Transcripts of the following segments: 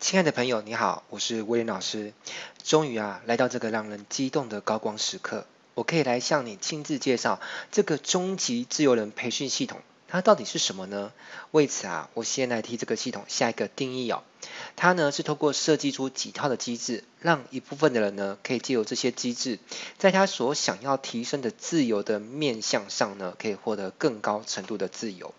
亲爱的朋友，你好，我是威廉老师。终于啊，来到这个让人激动的高光时刻，我可以来向你亲自介绍这个终极自由人培训系统，它到底是什么呢？为此啊，我先来替这个系统下一个定义哦。它呢是透过设计出几套的机制，让一部分的人呢可以借由这些机制，在他所想要提升的自由的面向上呢，可以获得更高程度的自由。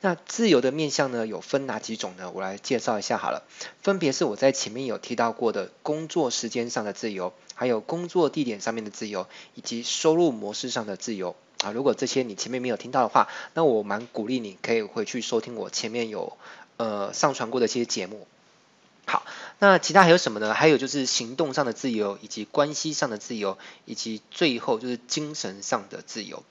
那自由的面向呢，有分哪几种呢？我来介绍一下好了，分别是我在前面有提到过的工作时间上的自由，还有工作地点上面的自由，以及收入模式上的自由啊。如果这些你前面没有听到的话，那我蛮鼓励你可以回去收听我前面有呃上传过的一些节目。好，那其他还有什么呢？还有就是行动上的自由，以及关系上的自由，以及最后就是精神上的自由。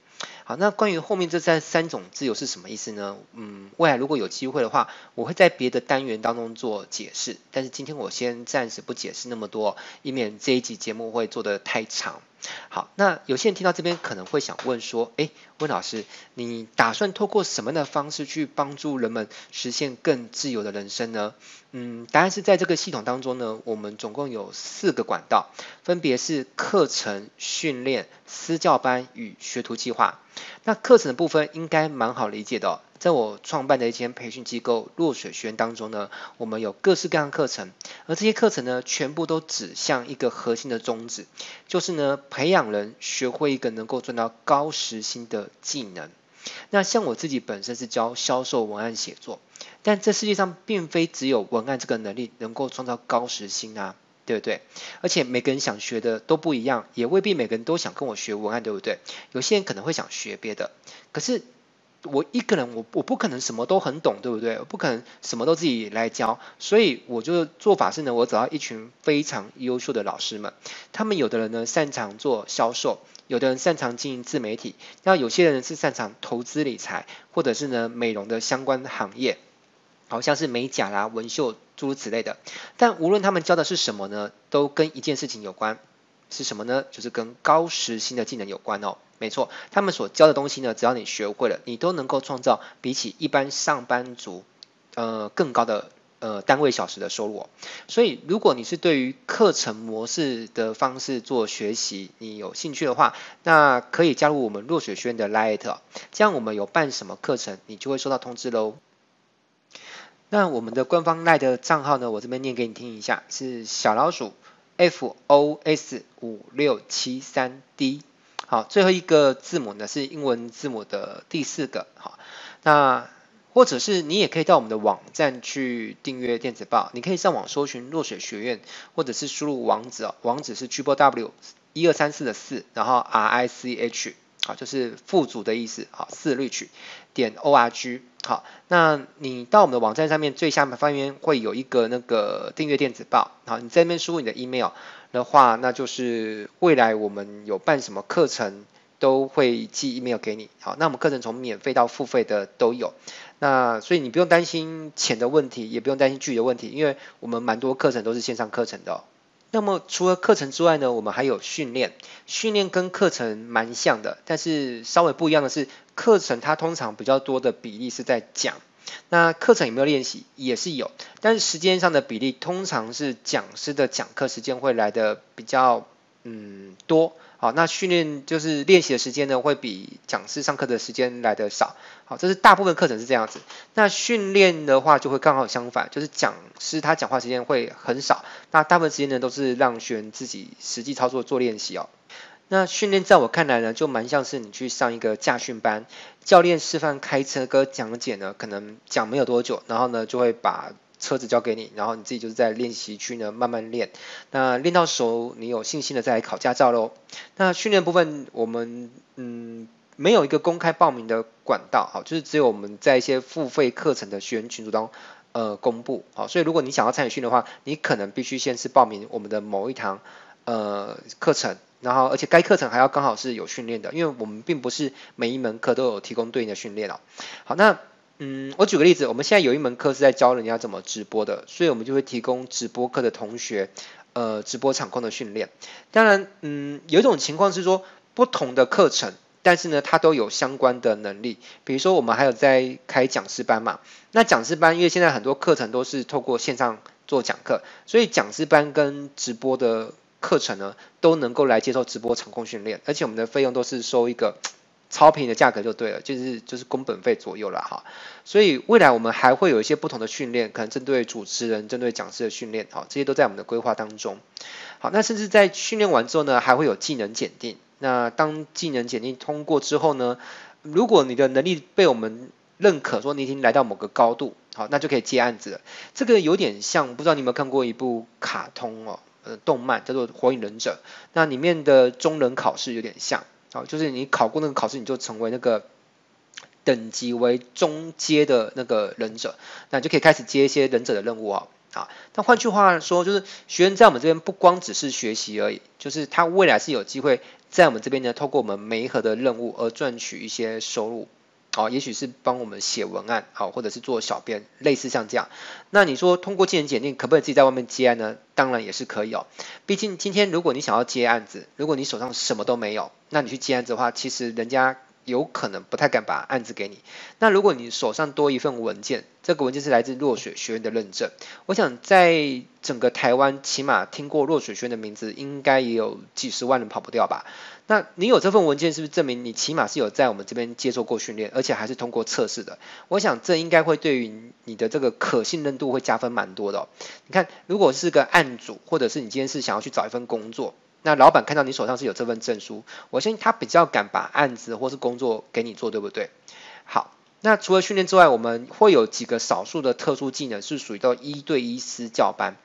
好，那关于后面这三三种自由是什么意思呢？嗯，未来如果有机会的话，我会在别的单元当中做解释。但是今天我先暂时不解释那么多，以免这一集节目会做得太长。好，那有些人听到这边可能会想问说，诶，温老师，你打算透过什么样的方式去帮助人们实现更自由的人生呢？嗯，答案是在这个系统当中呢，我们总共有四个管道，分别是课程、训练、私教班与学徒计划。那课程的部分应该蛮好理解的。在我创办的一间培训机构落水学院当中呢，我们有各式各样课程，而这些课程呢，全部都指向一个核心的宗旨，就是呢，培养人学会一个能够赚到高时薪的技能。那像我自己本身是教销售文案写作，但这世界上并非只有文案这个能力能够创造高时薪啊，对不对？而且每个人想学的都不一样，也未必每个人都想跟我学文案，对不对？有些人可能会想学别的，可是。我一个人，我我不可能什么都很懂，对不对？我不可能什么都自己来教，所以我就做法是呢，我找到一群非常优秀的老师们，他们有的人呢擅长做销售，有的人擅长经营自媒体，那有些人是擅长投资理财，或者是呢美容的相关行业，好像是美甲啦、纹绣诸如此类的。但无论他们教的是什么呢，都跟一件事情有关。是什么呢？就是跟高时薪的技能有关哦。没错，他们所教的东西呢，只要你学会了，你都能够创造比起一般上班族呃更高的呃单位小时的收入哦。所以，如果你是对于课程模式的方式做学习，你有兴趣的话，那可以加入我们落水学院的 light，这样我们有办什么课程，你就会收到通知喽。那我们的官方 light 账号呢，我这边念给你听一下，是小老鼠。F O S 五六七三 D，好，最后一个字母呢是英文字母的第四个，好，那或者是你也可以到我们的网站去订阅电子报，你可以上网搜寻落水学院，或者是输入网址哦，网址是 Triple W 一二三四的四，然后 R I C H。好，就是富足的意思。好，四律曲点 O R G。好，那你到我们的网站上面最下面方面会有一个那个订阅电子报。好，你在那边输入你的 email 的话，那就是未来我们有办什么课程都会寄 email 给你。好，那我们课程从免费到付费的都有。那所以你不用担心钱的问题，也不用担心距离的问题，因为我们蛮多课程都是线上课程的。那么除了课程之外呢，我们还有训练。训练跟课程蛮像的，但是稍微不一样的是，课程它通常比较多的比例是在讲。那课程有没有练习？也是有，但是时间上的比例通常是讲师的讲课时间会来的比较嗯多。好，那训练就是练习的时间呢，会比讲师上课的时间来的少。好，这是大部分课程是这样子。那训练的话就会刚好相反，就是讲师他讲话时间会很少，那大部分时间呢都是让学员自己实际操作做练习哦。那训练在我看来呢，就蛮像是你去上一个驾训班，教练示范开车跟讲解呢，可能讲没有多久，然后呢就会把。车子交给你，然后你自己就是在练习区呢慢慢练。那练到熟，你有信心的再来考驾照喽。那训练部分，我们嗯没有一个公开报名的管道，好，就是只有我们在一些付费课程的学员群组当中呃公布，好，所以如果你想要参与训的话，你可能必须先是报名我们的某一堂呃课程，然后而且该课程还要刚好是有训练的，因为我们并不是每一门课都有提供对应的训练哦。好，那。嗯，我举个例子，我们现在有一门课是在教人家怎么直播的，所以我们就会提供直播课的同学，呃，直播场控的训练。当然，嗯，有一种情况是说，不同的课程，但是呢，它都有相关的能力。比如说，我们还有在开讲师班嘛，那讲师班，因为现在很多课程都是透过线上做讲课，所以讲师班跟直播的课程呢，都能够来接受直播场控训练，而且我们的费用都是收一个超便宜的价格就对了，就是就是工本费左右了哈。所以未来我们还会有一些不同的训练，可能针对主持人、针对讲师的训练，好，这些都在我们的规划当中。好，那甚至在训练完之后呢，还会有技能检定。那当技能检定通过之后呢，如果你的能力被我们认可，说你已经来到某个高度，好，那就可以接案子了。这个有点像，不知道你有没有看过一部卡通哦。呃，动漫叫做《火影忍者》，那里面的中忍考试有点像，好，就是你考过那个考试，你就成为那个等级为中阶的那个忍者，那你就可以开始接一些忍者的任务啊，啊，那换句话说，就是学员在我们这边不光只是学习而已，就是他未来是有机会在我们这边呢，透过我们媒合的任务而赚取一些收入。好，也许是帮我们写文案，好，或者是做小编，类似像这样。那你说通过技能检定，可不可以自己在外面接案呢？当然也是可以哦。毕竟今天如果你想要接案子，如果你手上什么都没有，那你去接案子的话，其实人家。有可能不太敢把案子给你。那如果你手上多一份文件，这个文件是来自落水学院的认证。我想在整个台湾，起码听过落水学院的名字，应该也有几十万人跑不掉吧？那你有这份文件，是不是证明你起码是有在我们这边接受过训练，而且还是通过测试的？我想这应该会对于你的这个可信任度会加分蛮多的。你看，如果是个案主，或者是你今天是想要去找一份工作。那老板看到你手上是有这份证书，我相信他比较敢把案子或是工作给你做，对不对？好，那除了训练之外，我们会有几个少数的特殊技能是属于到一对一私教班。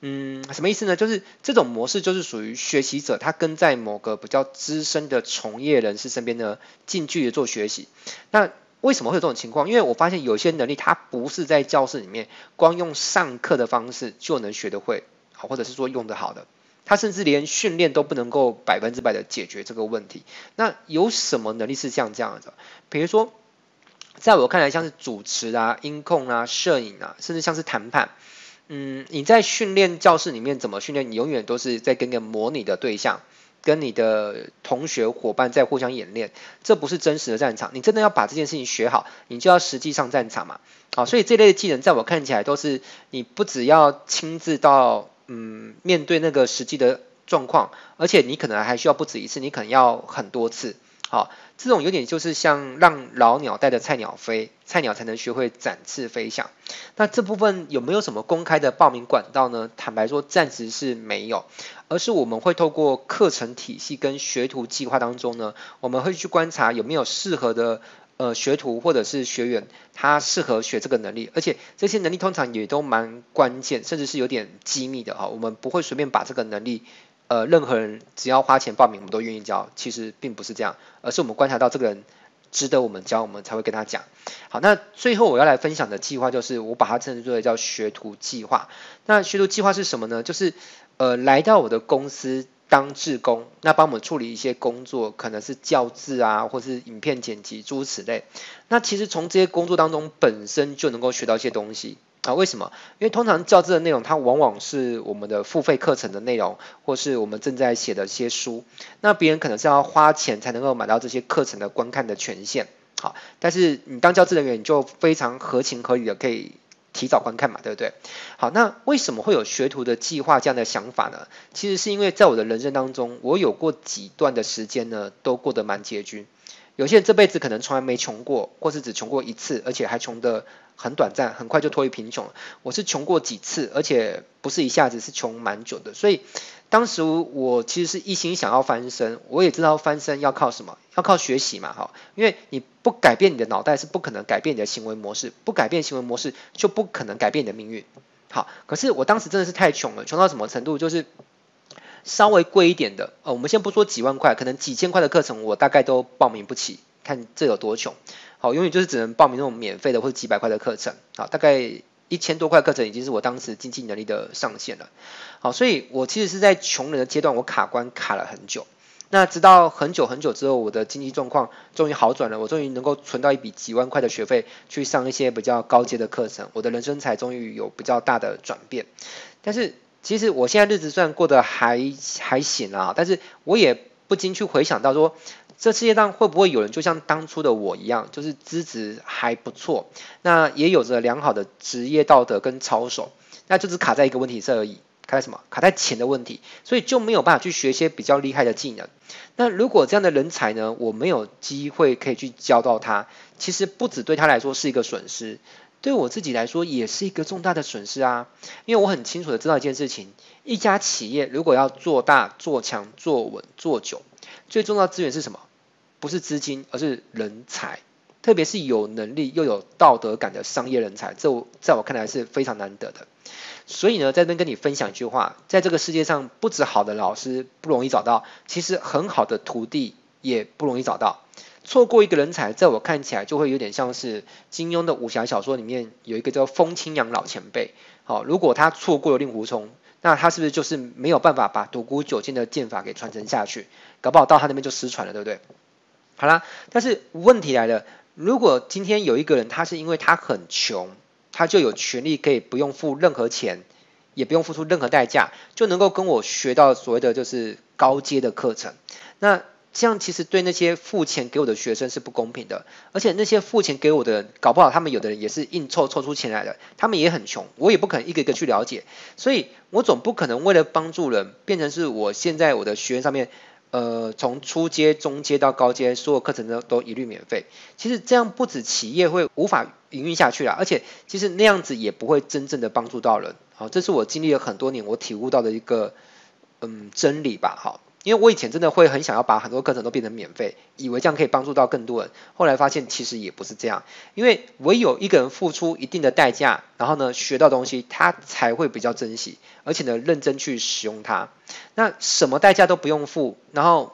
嗯，什么意思呢？就是这种模式就是属于学习者他跟在某个比较资深的从业人士身边呢，近距离做学习。那为什么会有这种情况？因为我发现有些能力它不是在教室里面光用上课的方式就能学得会，好，或者是说用得好的。他甚至连训练都不能够百分之百的解决这个问题。那有什么能力是像这样的？比如说，在我看来，像是主持啊、音控啊、摄影啊，甚至像是谈判。嗯，你在训练教室里面怎么训练？你永远都是在跟个模拟的对象，跟你的同学伙伴在互相演练。这不是真实的战场。你真的要把这件事情学好，你就要实际上战场嘛。好，所以这类的技能，在我看起来都是你不只要亲自到。嗯，面对那个实际的状况，而且你可能还需要不止一次，你可能要很多次。好，这种有点就是像让老鸟带着菜鸟飞，菜鸟才能学会展翅飞翔。那这部分有没有什么公开的报名管道呢？坦白说，暂时是没有，而是我们会透过课程体系跟学徒计划当中呢，我们会去观察有没有适合的。呃，学徒或者是学员，他适合学这个能力，而且这些能力通常也都蛮关键，甚至是有点机密的哈。我们不会随便把这个能力，呃，任何人只要花钱报名，我们都愿意教。其实并不是这样，而是我们观察到这个人值得我们教，我们才会跟他讲。好，那最后我要来分享的计划就是，我把它称之为叫学徒计划。那学徒计划是什么呢？就是呃，来到我的公司。当志工，那帮我们处理一些工作，可能是教字啊，或是影片剪辑诸如此类。那其实从这些工作当中本身就能够学到一些东西啊。为什么？因为通常教字的内容，它往往是我们的付费课程的内容，或是我们正在写的一些书。那别人可能是要花钱才能够买到这些课程的观看的权限。好，但是你当教字人员，你就非常合情合理的可以。提早观看嘛，对不对？好，那为什么会有学徒的计划这样的想法呢？其实是因为在我的人生当中，我有过几段的时间呢，都过得蛮拮据。有些人这辈子可能从来没穷过，或是只穷过一次，而且还穷的很短暂，很快就脱离贫穷。我是穷过几次，而且不是一下子，是穷蛮久的。所以当时我其实是一心想要翻身，我也知道翻身要靠什么，要靠学习嘛，哈。因为你不改变你的脑袋，是不可能改变你的行为模式；不改变行为模式，就不可能改变你的命运。好，可是我当时真的是太穷了，穷到什么程度？就是。稍微贵一点的，呃，我们先不说几万块，可能几千块的课程，我大概都报名不起。看这有多穷，好，永远就是只能报名那种免费的或者几百块的课程，好，大概一千多块课程已经是我当时经济能力的上限了。好，所以我其实是在穷人的阶段，我卡关卡了很久。那直到很久很久之后，我的经济状况终于好转了，我终于能够存到一笔几万块的学费，去上一些比较高阶的课程，我的人生才终于有比较大的转变。但是。其实我现在日子虽然过得还还行啊，但是我也不禁去回想到说，这世界上会不会有人就像当初的我一样，就是资质还不错，那也有着良好的职业道德跟操守，那就是卡在一个问题上而已。卡在什么？卡在钱的问题，所以就没有办法去学一些比较厉害的技能。那如果这样的人才呢，我没有机会可以去教到他，其实不止对他来说是一个损失，对我自己来说也是一个重大的损失啊。因为我很清楚的知道一件事情，一家企业如果要做大、做强、做稳、做久，最重要的资源是什么？不是资金，而是人才，特别是有能力又有道德感的商业人才，这在我看来是非常难得的。所以呢，在这边跟你分享一句话，在这个世界上，不止好的老师不容易找到，其实很好的徒弟也不容易找到。错过一个人才，在我看起来就会有点像是金庸的武侠小说里面有一个叫风清扬老前辈。好，如果他错过了令狐冲，那他是不是就是没有办法把独孤九剑的剑法给传承下去？搞不好到他那边就失传了，对不对？好啦，但是问题来了，如果今天有一个人，他是因为他很穷。他就有权利可以不用付任何钱，也不用付出任何代价，就能够跟我学到所谓的就是高阶的课程。那这样其实对那些付钱给我的学生是不公平的，而且那些付钱给我的人，搞不好他们有的人也是硬凑凑出钱来的，他们也很穷，我也不可能一个一个去了解，所以我总不可能为了帮助人，变成是我现在我的学员上面。呃，从初阶、中阶到高阶，所有课程都都一律免费。其实这样不止企业会无法营运下去了，而且其实那样子也不会真正的帮助到人。好，这是我经历了很多年，我体悟到的一个嗯真理吧。好。因为我以前真的会很想要把很多课程都变成免费，以为这样可以帮助到更多人。后来发现其实也不是这样，因为唯有一个人付出一定的代价，然后呢学到东西，他才会比较珍惜，而且呢认真去使用它。那什么代价都不用付，然后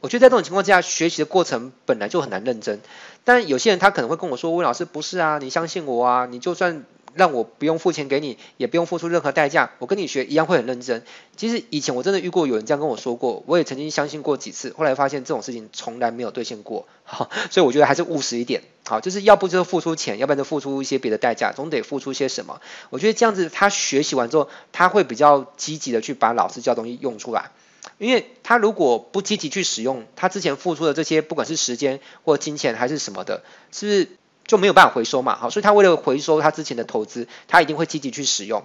我觉得在这种情况之下，学习的过程本来就很难认真。但有些人他可能会跟我说：“魏老师不是啊，你相信我啊，你就算。”让我不用付钱给你，也不用付出任何代价，我跟你学一样会很认真。其实以前我真的遇过有人这样跟我说过，我也曾经相信过几次，后来发现这种事情从来没有兑现过。好，所以我觉得还是务实一点。好，就是要不就是付出钱，要不然就付出一些别的代价，总得付出些什么。我觉得这样子他学习完之后，他会比较积极的去把老师教东西用出来。因为他如果不积极去使用，他之前付出的这些，不管是时间或金钱还是什么的，是不是？就没有办法回收嘛，好，所以他为了回收他之前的投资，他一定会积极去使用。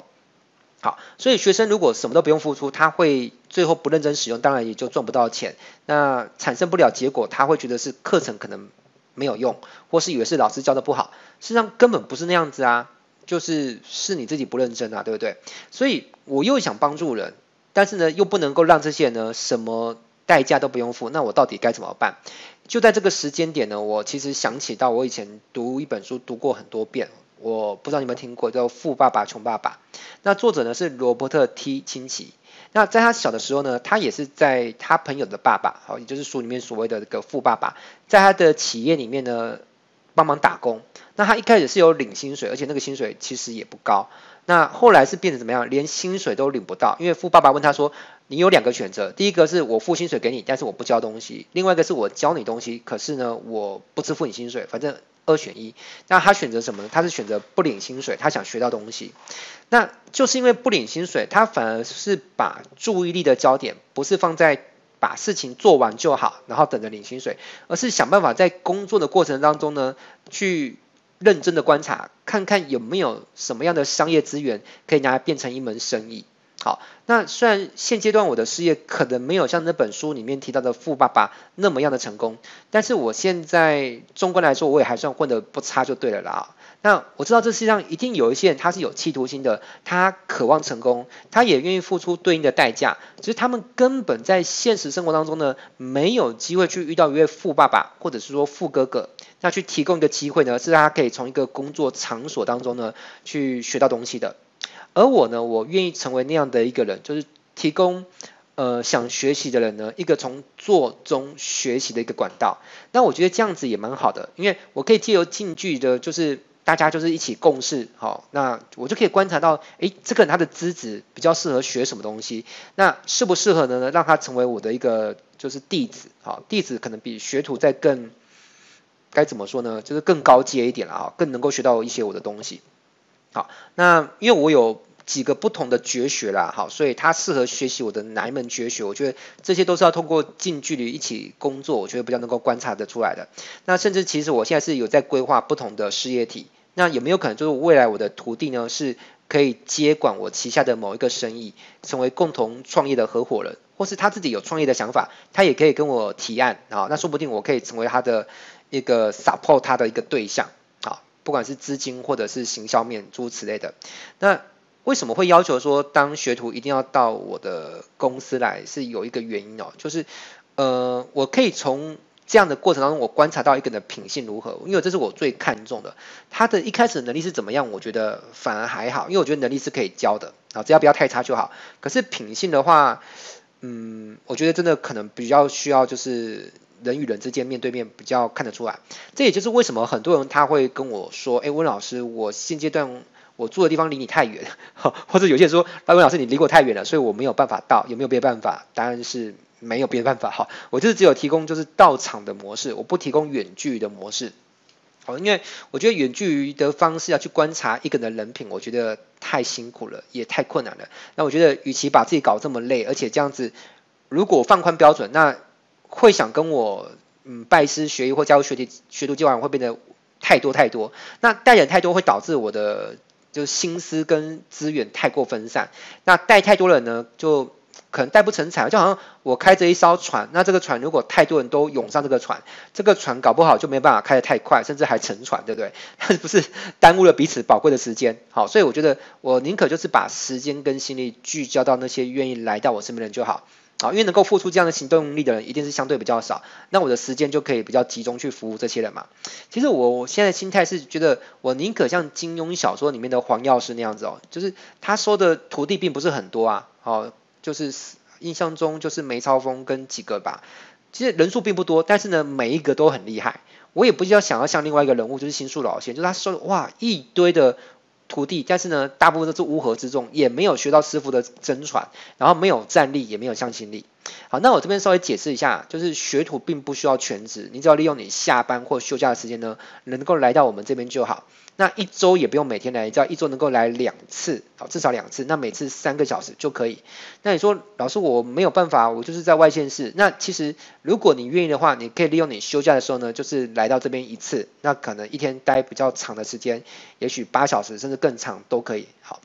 好，所以学生如果什么都不用付出，他会最后不认真使用，当然也就赚不到钱，那产生不了结果，他会觉得是课程可能没有用，或是以为是老师教的不好，实际上根本不是那样子啊，就是是你自己不认真啊，对不对？所以我又想帮助人，但是呢，又不能够让这些人呢什么代价都不用付，那我到底该怎么办？就在这个时间点呢，我其实想起到我以前读一本书读过很多遍，我不知道你有没有听过叫《富爸爸穷爸爸》。那作者呢是罗伯特 T 清崎。那在他小的时候呢，他也是在他朋友的爸爸，好，也就是书里面所谓的这个富爸爸，在他的企业里面呢帮忙打工。那他一开始是有领薪水，而且那个薪水其实也不高。那后来是变成怎么样？连薪水都领不到，因为富爸爸问他说。你有两个选择，第一个是我付薪水给你，但是我不教东西；另外一个是我教你东西，可是呢我不支付你薪水，反正二选一。那他选择什么呢？他是选择不领薪水，他想学到东西。那就是因为不领薪水，他反而是把注意力的焦点不是放在把事情做完就好，然后等着领薪水，而是想办法在工作的过程当中呢，去认真的观察，看看有没有什么样的商业资源可以拿来变成一门生意。好，那虽然现阶段我的事业可能没有像那本书里面提到的富爸爸那么样的成功，但是我现在纵观来说，我也还算混得不差就对了啦。那我知道这世界上一定有一些人他是有企图心的，他渴望成功，他也愿意付出对应的代价，只是他们根本在现实生活当中呢，没有机会去遇到一位富爸爸或者是说富哥哥，那去提供一个机会呢，是让他可以从一个工作场所当中呢去学到东西的。而我呢，我愿意成为那样的一个人，就是提供呃想学习的人呢一个从做中学习的一个管道。那我觉得这样子也蛮好的，因为我可以借由近距离的，就是大家就是一起共事，好，那我就可以观察到，诶，这个人他的资质比较适合学什么东西，那适不适合呢？让他成为我的一个就是弟子，好，弟子可能比学徒再更该怎么说呢？就是更高阶一点了啊，更能够学到一些我的东西。好，那因为我有几个不同的绝学啦，好，所以他适合学习我的哪一门绝学？我觉得这些都是要通过近距离一起工作，我觉得比较能够观察得出来的。那甚至其实我现在是有在规划不同的事业体，那有没有可能就是未来我的徒弟呢，是可以接管我旗下的某一个生意，成为共同创业的合伙人，或是他自己有创业的想法，他也可以跟我提案啊，那说不定我可以成为他的一个 support 他的一个对象，啊，不管是资金或者是行销面诸如此类的，那。为什么会要求说当学徒一定要到我的公司来？是有一个原因哦，就是呃，我可以从这样的过程当中，我观察到一个人的品性如何，因为这是我最看重的。他的一开始能力是怎么样？我觉得反而还好，因为我觉得能力是可以教的啊，只要不要太差就好。可是品性的话，嗯，我觉得真的可能比较需要就是人与人之间面对面比较看得出来。这也就是为什么很多人他会跟我说：“哎，温老师，我现阶段。”我住的地方离你太远，或者有些人说，大文老师你离我太远了，所以我没有办法到，有没有别的办法？答案是没有别的办法哈，我就是只有提供就是到场的模式，我不提供远距离的模式。好，因为我觉得远距离的方式要去观察一个人的人品，我觉得太辛苦了，也太困难了。那我觉得与其把自己搞这么累，而且这样子，如果放宽标准，那会想跟我嗯拜师学艺或加入学弟学徒计划会变得太多太多，那带人太多会导致我的。就是心思跟资源太过分散，那带太多人呢，就可能带不成材。就好像我开着一艘船，那这个船如果太多人都涌上这个船，这个船搞不好就没办法开得太快，甚至还沉船，对不对？是不是耽误了彼此宝贵的时间？好，所以我觉得我宁可就是把时间跟心力聚焦到那些愿意来到我身边的人就好。好，因为能够付出这样的行动力的人，一定是相对比较少。那我的时间就可以比较集中去服务这些人嘛。其实我现在心态是觉得，我宁可像金庸小说里面的黄药师那样子哦，就是他收的徒弟并不是很多啊。好，就是印象中就是梅超风跟几个吧。其实人数并不多，但是呢，每一个都很厉害。我也不需要想要像另外一个人物，就是新宿老仙，就他收哇一堆的。徒弟，但是呢，大部分都是乌合之众，也没有学到师傅的真传，然后没有战力，也没有向心力。好，那我这边稍微解释一下，就是学徒并不需要全职，你只要利用你下班或休假的时间呢，能够来到我们这边就好。那一周也不用每天来，只要一周能够来两次，好，至少两次，那每次三个小时就可以。那你说，老师我没有办法，我就是在外县市。那其实如果你愿意的话，你可以利用你休假的时候呢，就是来到这边一次，那可能一天待比较长的时间，也许八小时甚至更长都可以。好，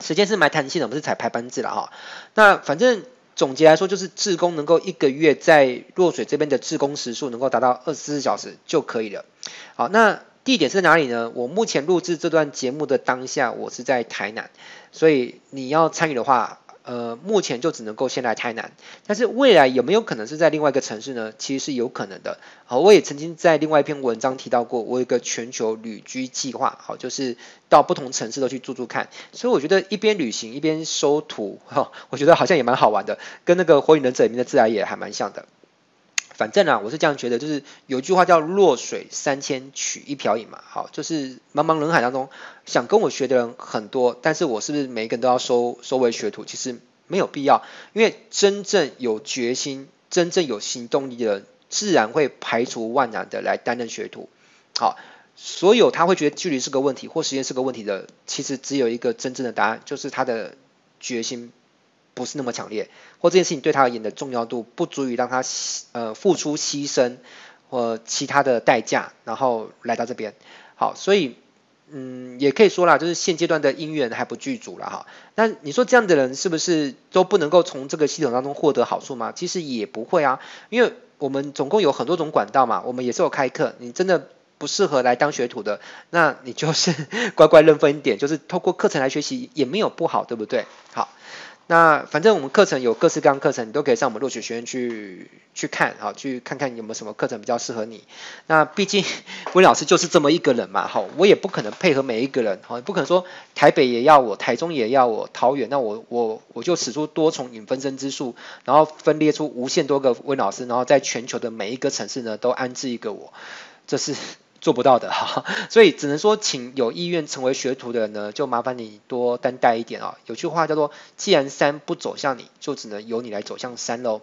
时间是蛮弹性的，我们是采排班制了哈。那反正。总结来说，就是志工能够一个月在落水这边的志工时数能够达到二十四小时就可以了。好，那地点是在哪里呢？我目前录制这段节目的当下，我是在台南，所以你要参与的话。呃，目前就只能够先来台南，但是未来有没有可能是在另外一个城市呢？其实是有可能的。好，我也曾经在另外一篇文章提到过，我有一个全球旅居计划，好，就是到不同城市都去住住看。所以我觉得一边旅行一边收徒，哈，我觉得好像也蛮好玩的，跟那个火影忍者里面的自来也还蛮像的。反正啊，我是这样觉得，就是有句话叫“弱水三千，取一瓢饮”嘛。好，就是茫茫人海当中，想跟我学的人很多，但是我是不是每一个人都要收收为学徒？其实没有必要，因为真正有决心、真正有行动力的人，自然会排除万难的来担任学徒。好，所有他会觉得距离是个问题或时间是个问题的，其实只有一个真正的答案，就是他的决心。不是那么强烈，或这件事情对他而言的重要度不足以让他呃付出牺牲或其他的代价，然后来到这边。好，所以嗯也可以说啦，就是现阶段的因缘还不具足了哈。那你说这样的人是不是都不能够从这个系统当中获得好处吗？其实也不会啊，因为我们总共有很多种管道嘛，我们也是有开课。你真的不适合来当学徒的，那你就是 乖乖认分一点，就是透过课程来学习也没有不好，对不对？好。那反正我们课程有各式各样课程，你都可以上我们落水学院去去看，好，去看看有没有什么课程比较适合你。那毕竟温老师就是这么一个人嘛，好，我也不可能配合每一个人，好，不可能说台北也要我，台中也要我，桃园那我我我就使出多重影分身之术，然后分裂出无限多个温老师，然后在全球的每一个城市呢都安置一个我，这是。做不到的 哈，所以只能说，请有意愿成为学徒的人呢，就麻烦你多担待一点啊。有句话叫做“既然山不走向你，就只能由你来走向山喽”。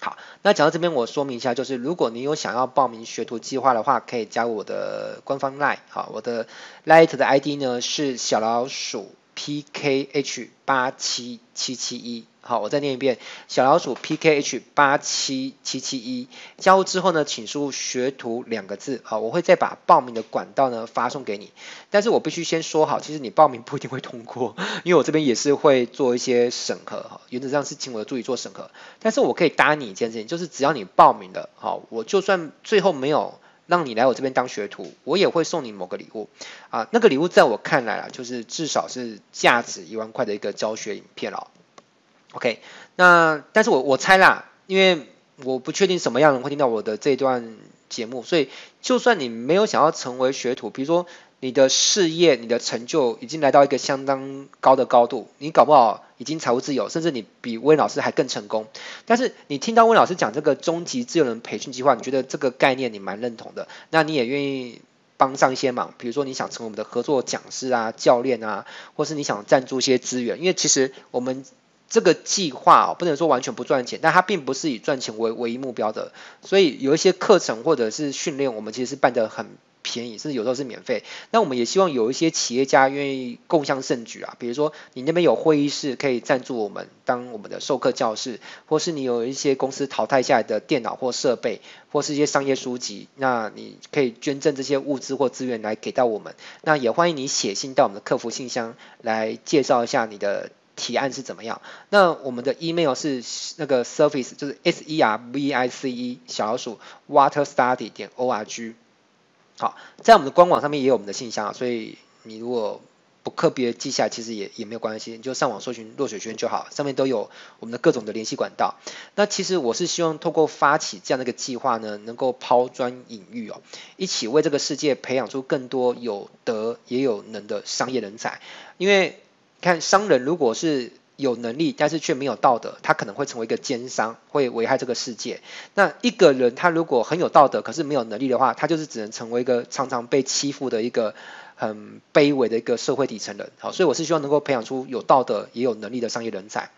好，那讲到这边，我说明一下，就是如果你有想要报名学徒计划的话，可以加入我的官方 LINE，好，我的 LINE 的 ID 呢是小老鼠 PKH 八七七七一。好，我再念一遍，小老鼠 PKH 八七七七一。加入之后呢，请输入学徒两个字。好，我会再把报名的管道呢发送给你。但是我必须先说好，其实你报名不一定会通过，因为我这边也是会做一些审核。哈，原则上是请我的助理做审核。但是我可以答应你一件事情，就是只要你报名了，好，我就算最后没有让你来我这边当学徒，我也会送你某个礼物。啊，那个礼物在我看来啊，就是至少是价值一万块的一个教学影片了。OK，那但是我我猜啦，因为我不确定什么样人会听到我的这段节目，所以就算你没有想要成为学徒，比如说你的事业、你的成就已经来到一个相当高的高度，你搞不好已经财务自由，甚至你比温老师还更成功。但是你听到温老师讲这个终极自由人培训计划，你觉得这个概念你蛮认同的，那你也愿意帮上一些忙，比如说你想成为我们的合作讲师啊、教练啊，或是你想赞助一些资源，因为其实我们。这个计划哦，不能说完全不赚钱，但它并不是以赚钱为唯一目标的。所以有一些课程或者是训练，我们其实是办得很便宜，甚至有时候是免费。那我们也希望有一些企业家愿意共襄盛举啊，比如说你那边有会议室可以赞助我们当我们的授课教室，或是你有一些公司淘汰下来的电脑或设备，或是一些商业书籍，那你可以捐赠这些物资或资源来给到我们。那也欢迎你写信到我们的客服信箱来介绍一下你的。提案是怎么样？那我们的 email 是那个 service，就是 s e r v i c e 小老鼠 waterstudy 点 o r g。好，在我们的官网上面也有我们的信箱，所以你如果不特别记下来，其实也也没有关系，你就上网搜寻落水轩就好，上面都有我们的各种的联系管道。那其实我是希望透过发起这样的一个计划呢，能够抛砖引玉哦，一起为这个世界培养出更多有德也有能的商业人才，因为。看商人如果是有能力，但是却没有道德，他可能会成为一个奸商，会危害这个世界。那一个人他如果很有道德，可是没有能力的话，他就是只能成为一个常常被欺负的一个很卑微的一个社会底层人。好，所以我是希望能够培养出有道德也有能力的商业人才。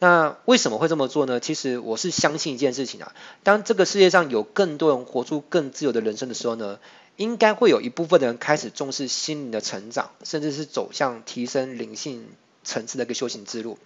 那为什么会这么做呢？其实我是相信一件事情啊，当这个世界上有更多人活出更自由的人生的时候呢，应该会有一部分的人开始重视心灵的成长，甚至是走向提升灵性层次的一个修行之路。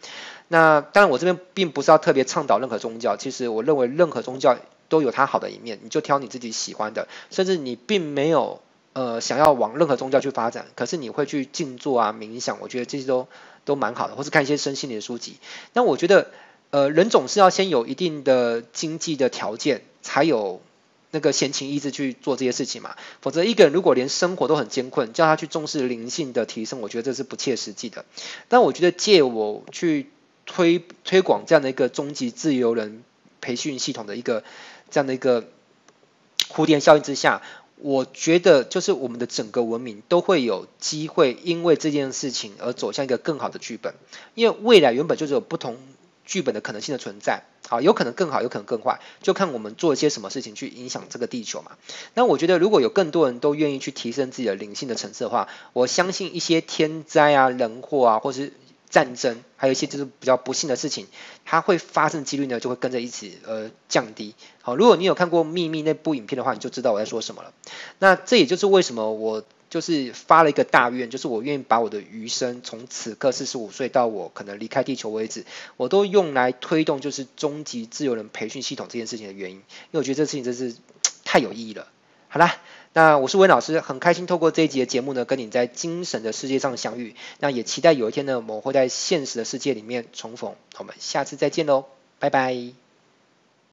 那当然，我这边并不是要特别倡导任何宗教，其实我认为任何宗教都有它好的一面，你就挑你自己喜欢的。甚至你并没有呃想要往任何宗教去发展，可是你会去静坐啊、冥想，我觉得这些都都蛮好的，或是看一些身心灵的书籍。那我觉得呃人总是要先有一定的经济的条件，才有。那个闲情逸致去做这些事情嘛，否则一个人如果连生活都很艰困，叫他去重视灵性的提升，我觉得这是不切实际的。但我觉得借我去推推广这样的一个终极自由人培训系统的一个这样的一个蝴蝶效应之下，我觉得就是我们的整个文明都会有机会因为这件事情而走向一个更好的剧本，因为未来原本就是有不同。剧本的可能性的存在，好，有可能更好，有可能更坏，就看我们做一些什么事情去影响这个地球嘛。那我觉得，如果有更多人都愿意去提升自己的灵性的层次的话，我相信一些天灾啊、人祸啊，或是战争，还有一些就是比较不幸的事情，它会发生几率呢，就会跟着一起呃降低。好，如果你有看过《秘密》那部影片的话，你就知道我在说什么了。那这也就是为什么我。就是发了一个大愿，就是我愿意把我的余生，从此刻四十五岁到我可能离开地球为止，我都用来推动就是终极自由人培训系统这件事情的原因，因为我觉得这事情真是 太有意义了。好啦，那我是温老师，很开心透过这一集的节目呢，跟你在精神的世界上相遇，那也期待有一天呢，我们会在现实的世界里面重逢。我们下次再见喽，拜拜。